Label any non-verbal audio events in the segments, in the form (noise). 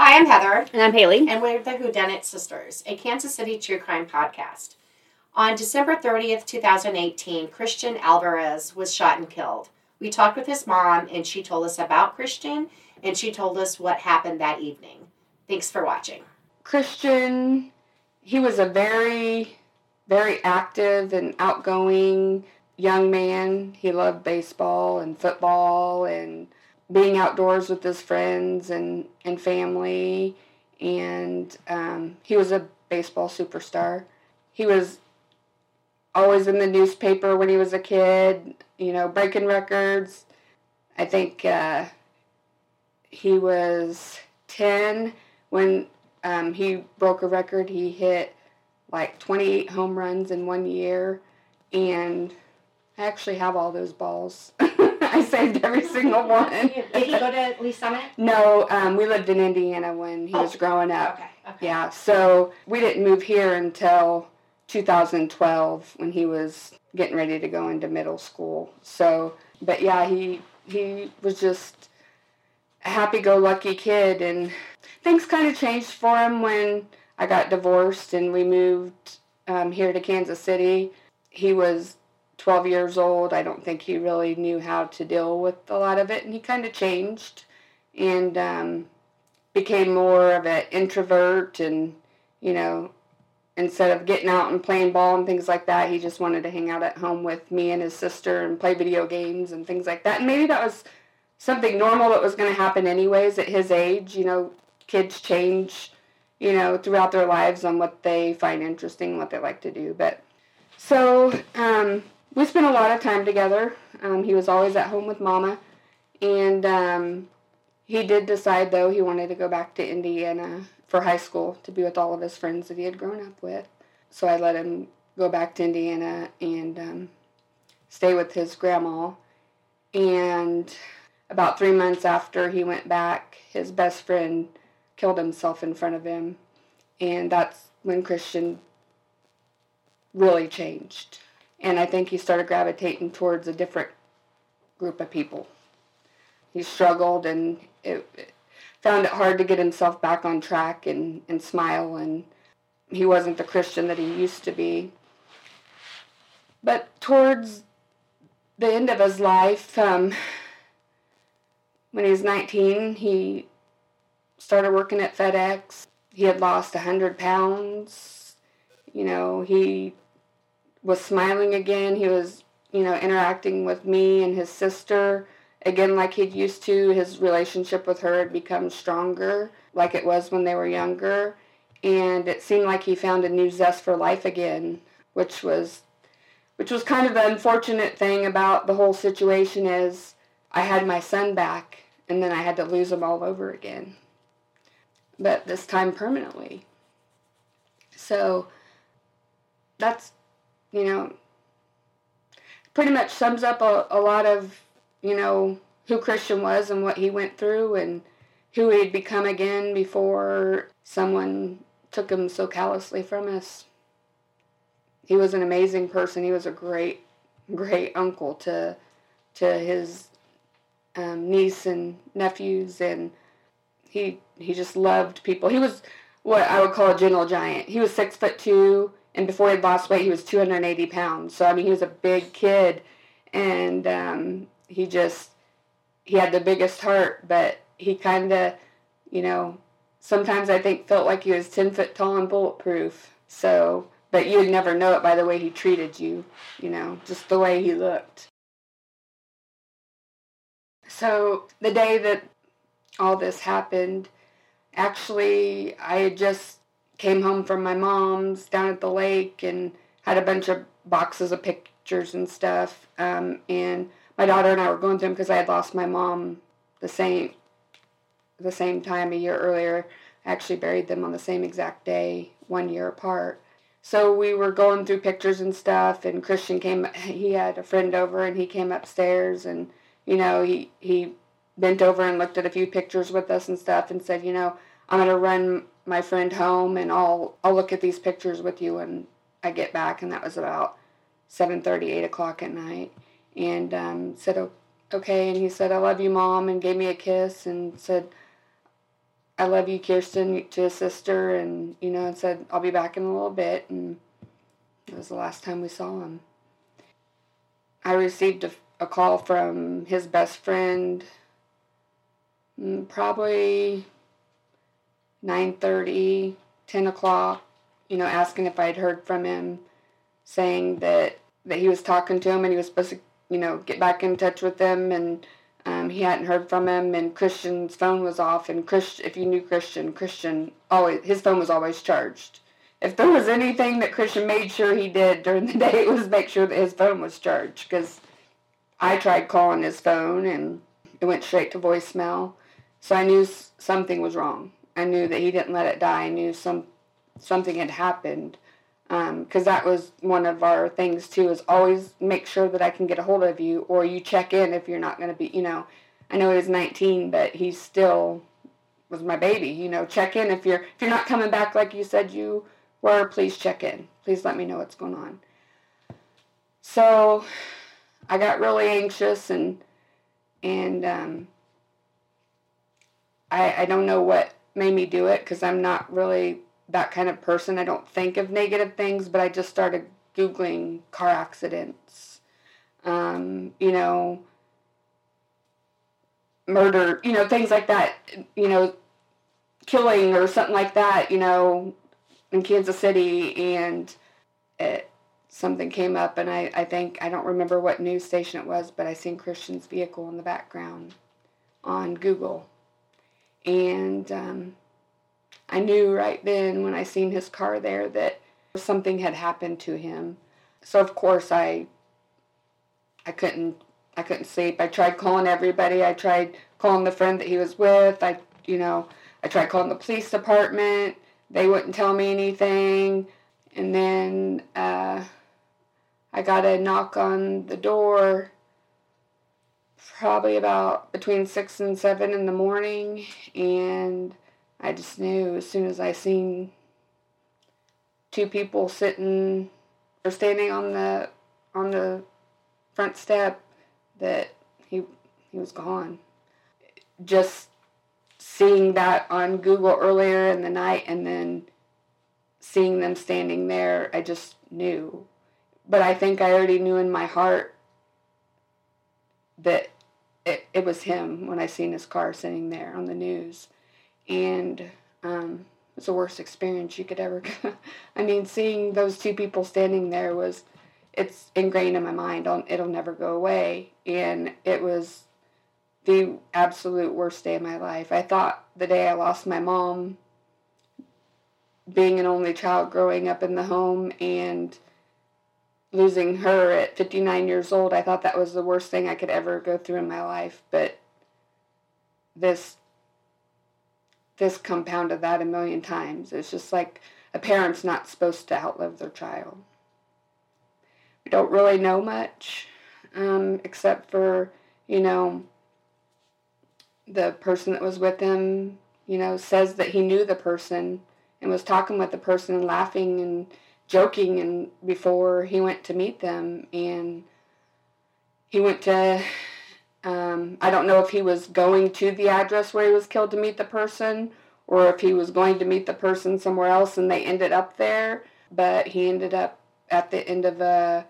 Hi, I'm Heather, And I'm Haley. and we're the Whodunit Sisters, a Kansas City true crime podcast. On December 30th, 2018, Christian Olivarez was shot and killed. We talked with his mom, and she told us about Christian, and she told us what happened that evening. Thanks for watching. Christian, he was a very, very active and outgoing young man. He loved baseball and football and being outdoors with his friends and, and family. And um, he was a baseball superstar. He was always in the newspaper when he was a kid, you know, breaking records. I think uh, he was 10 when um, he broke a record. He hit like 28 home runs in one year. And I actually have all those balls. (laughs) (laughs) I saved every single one. Did he go to Lee Summit? No, um, we lived in Indiana when he was growing up. Okay. okay. Yeah, so we didn't move here until 2012 when he was getting ready to go into middle school. So, but yeah, he he was just a happy-go-lucky kid, and things kind of changed for him when I got divorced and we moved um, here to Kansas City. He was 12 years old. I don't think he really knew how to deal with a lot of it, and he kind of changed and um, became more of an introvert and you know instead of getting out and playing ball and things like that he just wanted to hang out at home with me and his sister and play video games and things like that and maybe that was something normal that was going to happen anyways at his age you know kids change you know throughout their lives on what they find interesting what they like to do but so um, we spent a lot of time together um, he was always at home with mama and um, he did decide, though, he wanted to go back to Indiana for high school to be with all of his friends that he had grown up with. So I let him go back to Indiana and um, stay with his grandma. And about three months after he went back, his best friend killed himself in front of him. And that's when Christian really changed. And I think he started gravitating towards a different group of people. He struggled and it, it found it hard to get himself back on track and, and smile and he wasn't the christian that he used to be. But towards the end of his life um, when he was 19 he started working at fedex. He had lost 100 pounds. You know he was smiling again. He was you know interacting with me and his sister. Again like he'd used to his relationship with her had become stronger like it was when they were younger. And it seemed like he found a new zest for life again which was which was kind of the unfortunate thing about the whole situation is i had my son back and then i had to lose him all over again. But this time permanently. So that's you know pretty much sums up a, a lot of you know, who Christian was and what he went through and who he'd become again before someone took him so callously from us. He was an amazing person. He was a great, great uncle to to his um, niece and nephews, and he he just loved people. He was what I would call a gentle giant. He was six foot two, and before he lost weight, he was two hundred and eighty pounds. So I mean, he was a big kid, and um, he just he had the biggest heart, but he kind of, you know, sometimes I think felt like he was ten foot tall and bulletproof. So, but you'd never know it by the way he treated you, you know, just the way he looked. So the day that all this happened, actually, I had just came home from my mom's down at the lake and had a bunch of boxes of pictures and stuff, um, and my daughter and I were going through them because I had lost my mom the same the same time a year earlier. I actually buried them on the same exact day, one year apart. So we were going through pictures and stuff, and Christian came. He had a friend over, and he came upstairs, and you know he he bent over and looked at a few pictures with us and stuff, and said, you know, I'm gonna run my friend home, and I'll I'll look at these pictures with you when I get back, and that was about seven thirty, eight o'clock at night and um, said, okay. And he said, I love you, Mom, and gave me a kiss and said, I love you, Kirsten, to his sister, and you know, and said I'll be back in a little bit, and it was the last time we saw him. I received a, a call from his best friend, mm, probably 9.30, 10 o'clock, you know, asking if I'd heard from him, saying that, that he was talking to him and he was supposed to, you know, get back in touch with him and um, he hadn't heard from him and Christian's phone was off and Chris, if you knew Christian, Christian always, his phone was always charged. If there was anything that Christian made sure he did during the (laughs) day, it was make sure that his phone was charged because I tried calling his phone and it went straight to voicemail. So I knew something was wrong. I knew that he didn't let it die. I knew some something had happened because um, that was one of our things too. Is always make sure that I can get a hold of you, or you check in if you're not going to be. You know, I know he was 19, but he still was my baby. You know, check in if you're if you're not coming back like you said you were. Please check in. Please let me know what's going on. So I got really anxious and and um, I I don't know what made me do it because I'm not really that kind of person. I don't think of negative things, but I just started Googling car accidents, um, you know, murder, you know, things like that, you know, killing or something like that, you know, in Kansas City. And it, something came up, and I, I think, I don't remember what news station it was, but I seen Christian's vehicle in the background on Google and um, I knew right then when I seen his car there that something had happened to him. So of course I I couldn't I couldn't sleep. I tried calling everybody. I tried calling the friend that he was with. I you know, I tried calling the police department. They wouldn't tell me anything. And then uh, I got a knock on the door probably about between six and seven in the morning, and I just knew as soon as I seen two people sitting or standing on the on the front step that he he was gone. Just seeing that on Google earlier in the night and then seeing them standing there, I just knew. But I think I already knew in my heart that it, it was him when I seen his car sitting there on the news. And um, it was the worst experience you could ever (laughs) I mean, seeing those two people standing there was, it's ingrained in my mind. It'll never go away. And it was the absolute worst day of my life. I thought the day I lost my mom, being an only child growing up in the home and losing her at 59 years old, I thought that was the worst thing I could ever go through in my life. But this this compounded that a million times. It's just like a parent's not supposed to outlive their child. We don't really know much, um, except for, you know, the person that was with him, you know, says that he knew the person and was talking with the person and laughing and joking and before he went to meet them and he went to um, I don't know if he was going to the address where he was killed to meet the person or if he was going to meet the person somewhere else and they ended up there but he ended up at the end of a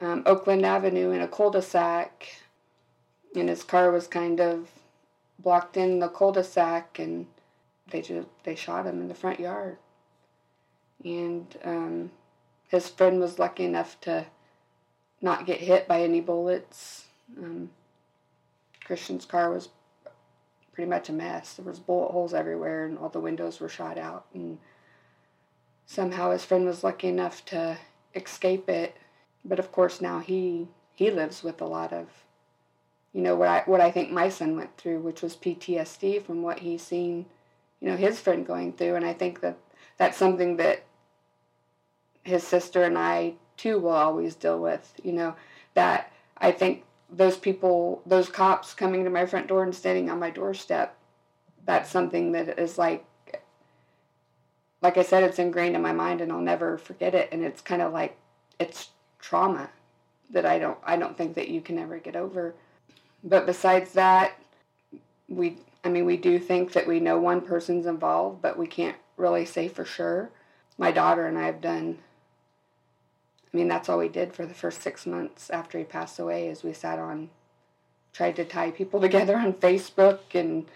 um, Oakland Avenue in a cul-de-sac and his car was kind of blocked in the cul-de-sac and they just they shot him in the front yard and um, his friend was lucky enough to not get hit by any bullets. Um, Christian's car was pretty much a mess. There was bullet holes everywhere, and all the windows were shot out. And somehow his friend was lucky enough to escape it. But of course, now he he lives with a lot of, you know, what I what I think my son went through, which was PTSD from what he's seen, you know, his friend going through. And I think that that's something that his sister and I too will always deal with. You know, that I think those people, those cops coming to my front door and standing on my doorstep, that's something that is like, like I said, it's ingrained in my mind and I'll never forget it. And it's kind of like, it's trauma that I don't, I don't think that you can ever get over. But besides that, we, I mean, we do think that we know one person's involved, but we can't really say for sure. My daughter and I have done. I mean, that's all we did for the first six months after he passed away. Is we sat on, tried to tie people (laughs) together on Facebook and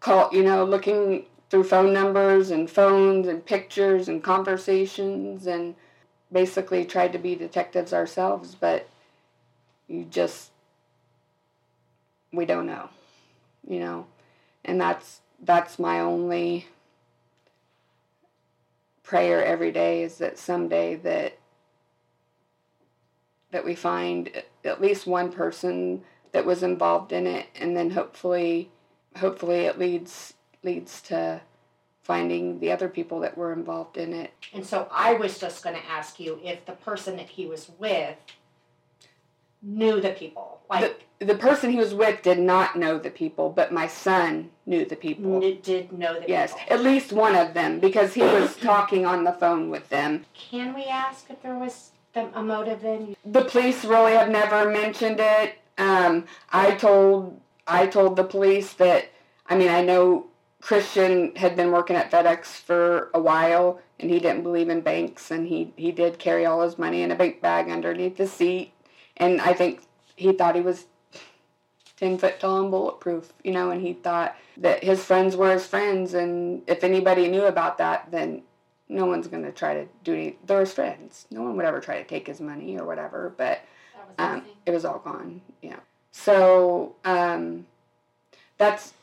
call, you know, looking through phone numbers and phones and pictures and conversations and basically tried to be detectives ourselves, but you just we don't know, you know, and that's that's my only prayer every day is that someday that that we find at least one person that was involved in it and then hopefully hopefully it leads leads to finding the other people that were involved in it. And so I was just going to ask you if the person that he was with knew the people. Like the, the person he was with did not know the people, but my son knew the people. Kn- did know the people yes, people. at least one of them because he was talking on the phone with them. Can we ask if there was a motive then? The police really have never mentioned it. Um, I told I told the police that I mean I know Christian had been working at FedEx for a while and he didn't believe in banks and he, he did carry all his money in a bank bag underneath the seat and I think he thought he was 10 foot tall and bulletproof, you know, and he thought that his friends were his friends and if anybody knew about that then no one's going to try to do any, they're his friends. No one would ever try to take his money or whatever, but um, it was all gone, yeah. So um, that's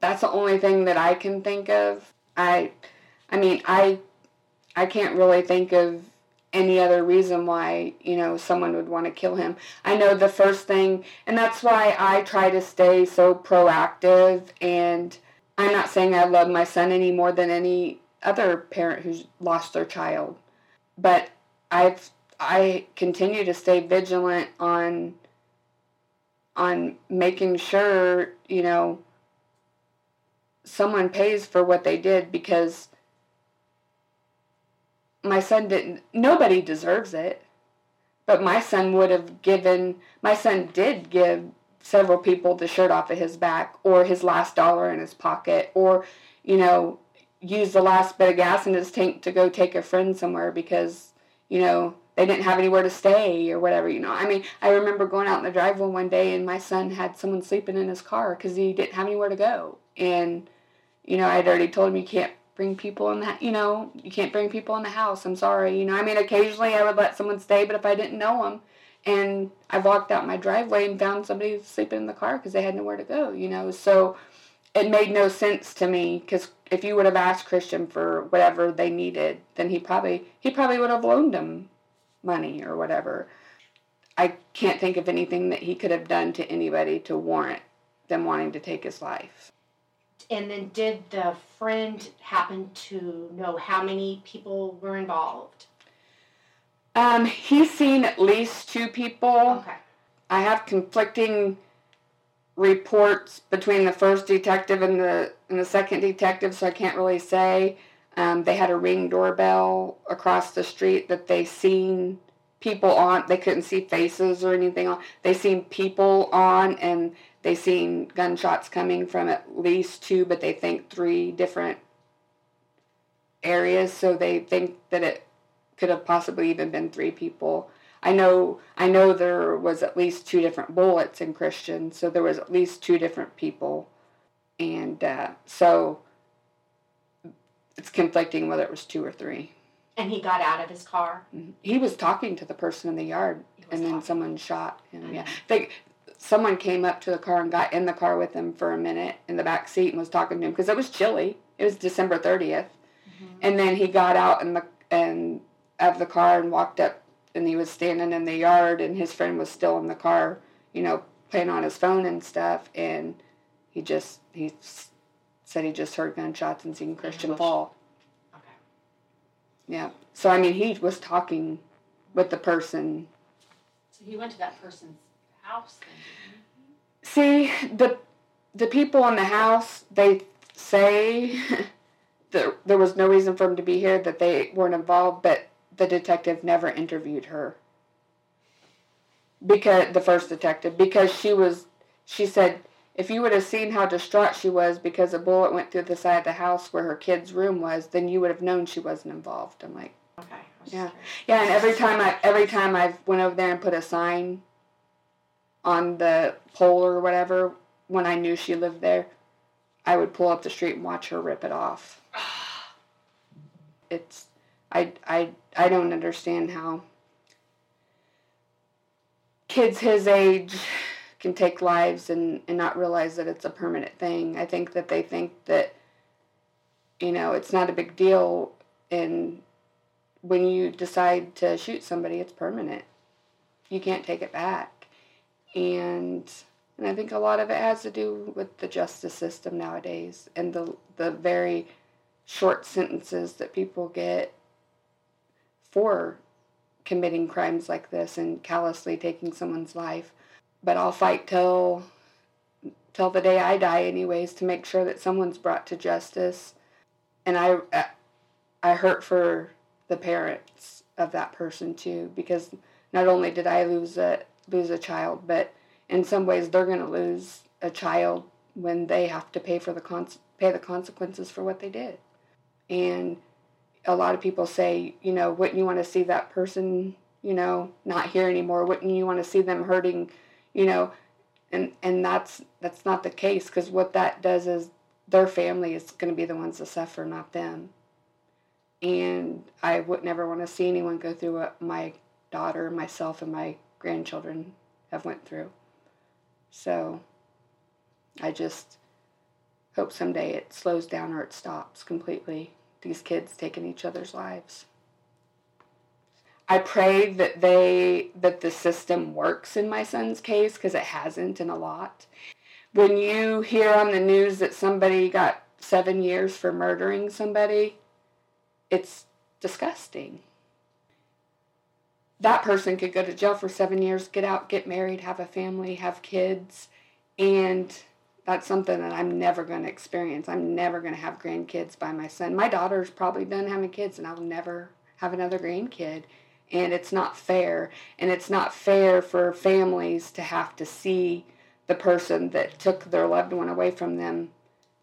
that's the only thing that I can think of. I I mean, I I can't really think of any other reason why, you know, someone would want to kill him. I know the first thing and that's why I try to stay so proactive and I'm not saying I love my son any more than any other parent who's lost their child. But I've I continue to stay vigilant on on making sure, you know, someone pays for what they did because my son didn't nobody deserves it but my son would have given my son did give several people the shirt off of his back or his last dollar in his pocket or you know use the last bit of gas in his tank to go take a friend somewhere because you know they didn't have anywhere to stay or whatever you know i mean i remember going out in the driveway one day and my son had someone sleeping in his car because he didn't have anywhere to go and you know, I'd already told him you can't bring people in that, you know, you can't bring people in the house. I'm sorry. You know, I mean, occasionally I would let someone stay, but if I didn't know them and I walked out my driveway and found somebody sleeping in the car because they had nowhere to go, you know, so it made no sense to me because if you would have asked Christian for whatever they needed, then he probably he probably would have loaned them money or whatever. I can't think of anything that he could have done to anybody to warrant them wanting to take his life. And then did the friend happen to know how many people were involved? Um, he's seen at least two people. Okay. I have conflicting reports between the first detective and the and the second detective, so I can't really say. Um, they had a ring doorbell across the street that they seen people on. They couldn't see faces or anything on. They seen people on, and they seen gunshots coming from at least two, but they think three different areas. So they think that it could have possibly even been three people. I know I know there was at least two different bullets in Christian, so there was at least two different people, and uh, so it's conflicting whether it was two or three. And he got out of his car. Mm-hmm. He was talking to the person in the yard, and then talking. someone shot him. Mm-hmm. Yeah, they, someone came up to the car and got in the car with him for a minute in the back seat and was talking to him because it was chilly. It was December 30th, and then he got out in the and of the car and walked up, and he was standing in the yard, and his friend was still in the car, you know, playing on his phone and stuff, and he just he said he just heard gunshots and seen Christian fall. Okay. Yeah. So I mean, he was talking with the person. So he went to that person's house then. See the the people in the house. They say (laughs) that there was no reason for him to be here. That they weren't involved, but the detective never interviewed her because the first detective because she was. She said if you would have seen how distraught she was because a bullet went through the side of the house where her kid's room was, then you would have known she wasn't involved. I'm like, Okay. I was just Yeah. curious. yeah, and every time I every time I went over there and put a sign on the pole or whatever when I knew she lived there, I would pull up the street and watch her rip it off. (sighs) It's I I I don't understand how kids his age can take lives and, and not realize that it's a permanent thing. I think that they think that you know, it's not a big deal and when you decide to shoot somebody, it's permanent. You can't take it back. And and I think a lot of it has to do with the justice system nowadays and the the very short sentences that people get for committing crimes like this and callously taking someone's life. But I'll fight till till the day I die anyways to make sure that someone's brought to justice. And I I hurt for the parents of that person too because not only did I lose a lose a child, but in some ways they're going to lose a child when they have to pay for the cons- pay the consequences for what they did. And a lot of people say, you know, wouldn't you want to see that person, you know, not here anymore? Wouldn't you want to see them hurting, you know? And and that's that's not the case because what that does is their family is going to be the ones to suffer, not them and I would never want to see anyone go through what my daughter, myself, and my grandchildren have went through. So I just hope someday it slows down or it stops completely. These kids taking each other's lives. I pray that they that the system works in my son's case because it hasn't in a lot. When you hear on the news that somebody got seven years for murdering somebody, it's disgusting. That person could go to jail for seven years, get out, get married, have a family, have kids, and that's something that I'm never going to experience. I'm never going to have grandkids by my son. My daughter's probably done having kids, and I'll never have another grandkid. And it's not fair. And it's not fair for families to have to see the person that took their loved one away from them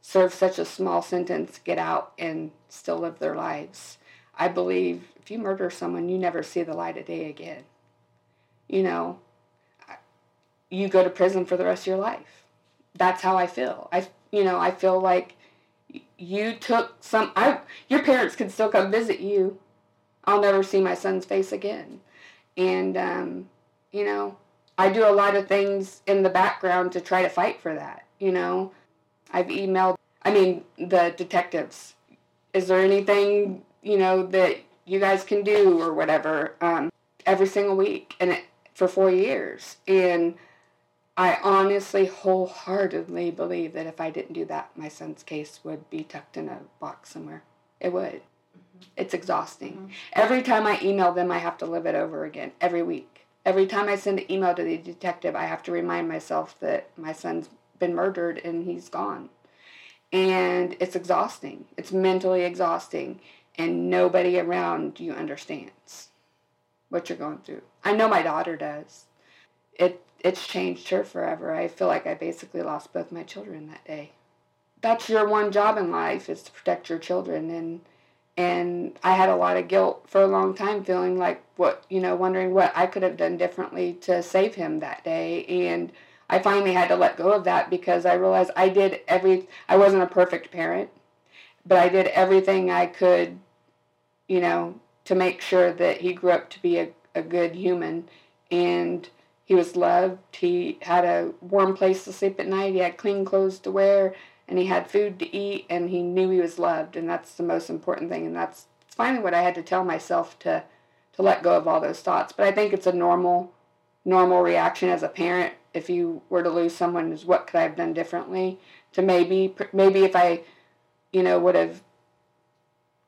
serve such a small sentence, get out, and still live their lives. I believe if you murder someone, you never see the light of day again. You know, you go to prison for the rest of your life. That's how I feel. I, you know, I feel like you took some. I, your parents can still come visit you. I'll never see my son's face again, and um, you know, I do a lot of things in the background to try to fight for that. You know, I've emailed, I mean, the detectives. Is there anything, you know, that you guys can do or whatever? Um, every single week and it, for four years. And I honestly, wholeheartedly believe that if I didn't do that, my son's case would be tucked in a box somewhere. It would. Mm-hmm. It's exhausting. Mm-hmm. Every time I email them, I have to live it over again every week. Every time I send an email to the detective, I have to remind myself that my son's been murdered and he's gone. And it's exhausting. It's mentally exhausting. And nobody around you understands what you're going through. I know my daughter does. It it's changed her forever. I feel like I basically lost both my children that day. That's your one job in life is to protect your children and and I had a lot of guilt for a long time feeling like what you know wondering what I could have done differently to save him that day and I finally had to let go of that because I realized I did every I wasn't a perfect parent but I did everything I could you know to make sure that he grew up to be a, a good human and he was loved. He had a warm place to sleep at night. He had clean clothes to wear and he had food to eat and he knew he was loved and that's the most important thing and that's finally what I had to tell myself to to let go of all those thoughts. But I think it's a normal normal reaction as a parent. If you were to lose someone is what could I have done differently to maybe maybe if I you know would have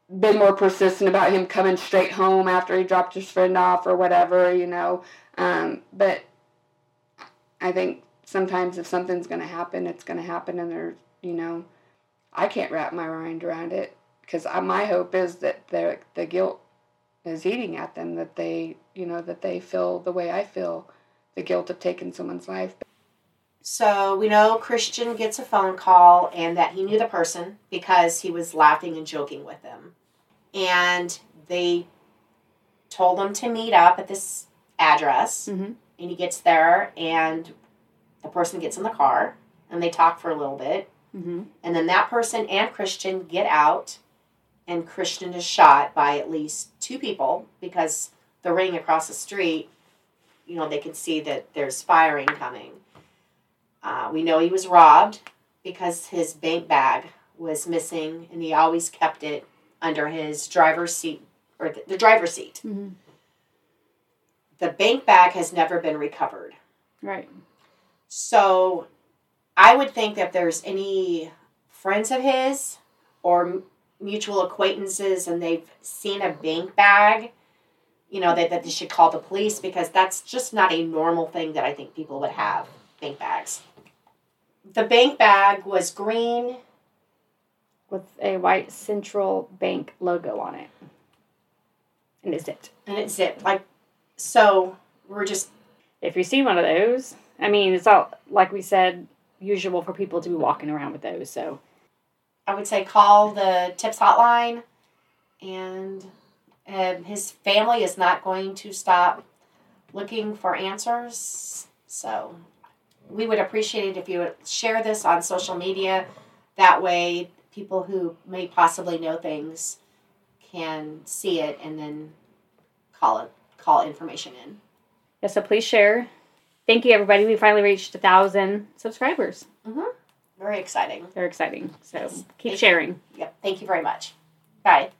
been more persistent about him coming straight home after he dropped his friend off or whatever you know? Um, but I think sometimes if something's going to happen it's going to happen and there's you know I can't wrap my mind around it. Because my hope is that the the guilt is eating at them that they you know that they feel the way I feel the guilt of taking someone's life So we know Christian gets a phone call and that he knew the person because he was laughing and joking with them. And they told him to meet up at this address. Mhm. And he gets there and the person gets in the car and they talk for a little bit. Mm-hmm. And then that person and Christian get out, and Christian is shot by at least two people because the ring across the street, you know, they can see that there's firing coming. Uh, we know he was robbed because his bank bag was missing, and he always kept it under his driver's seat or the, the driver's seat. Mm-hmm. The bank bag has never been recovered. Right. So I would think that if there's any friends of his or mutual acquaintances and they've seen a bank bag, you know, that, that they should call the police because that's just not a normal thing that I think people would have bank bags. The bank bag was green. with a white central bank logo on it. And it's zipped. And it zipped. Like, so we're just, If you see one of those, I mean, it's all, like we said, usual for people to be walking around with those. So, I would say, call the tips hotline. And um, his family is not going to stop looking for answers. So we would appreciate it if you would share this on social media. That way, people who may possibly know things can see it and then call it call information in. yeah, so please share. Thank you, everybody. We finally reached a thousand subscribers. Mhm. Very exciting. They're exciting. So Yes. keep Thank- sharing. Yep. Thank you very much. Bye.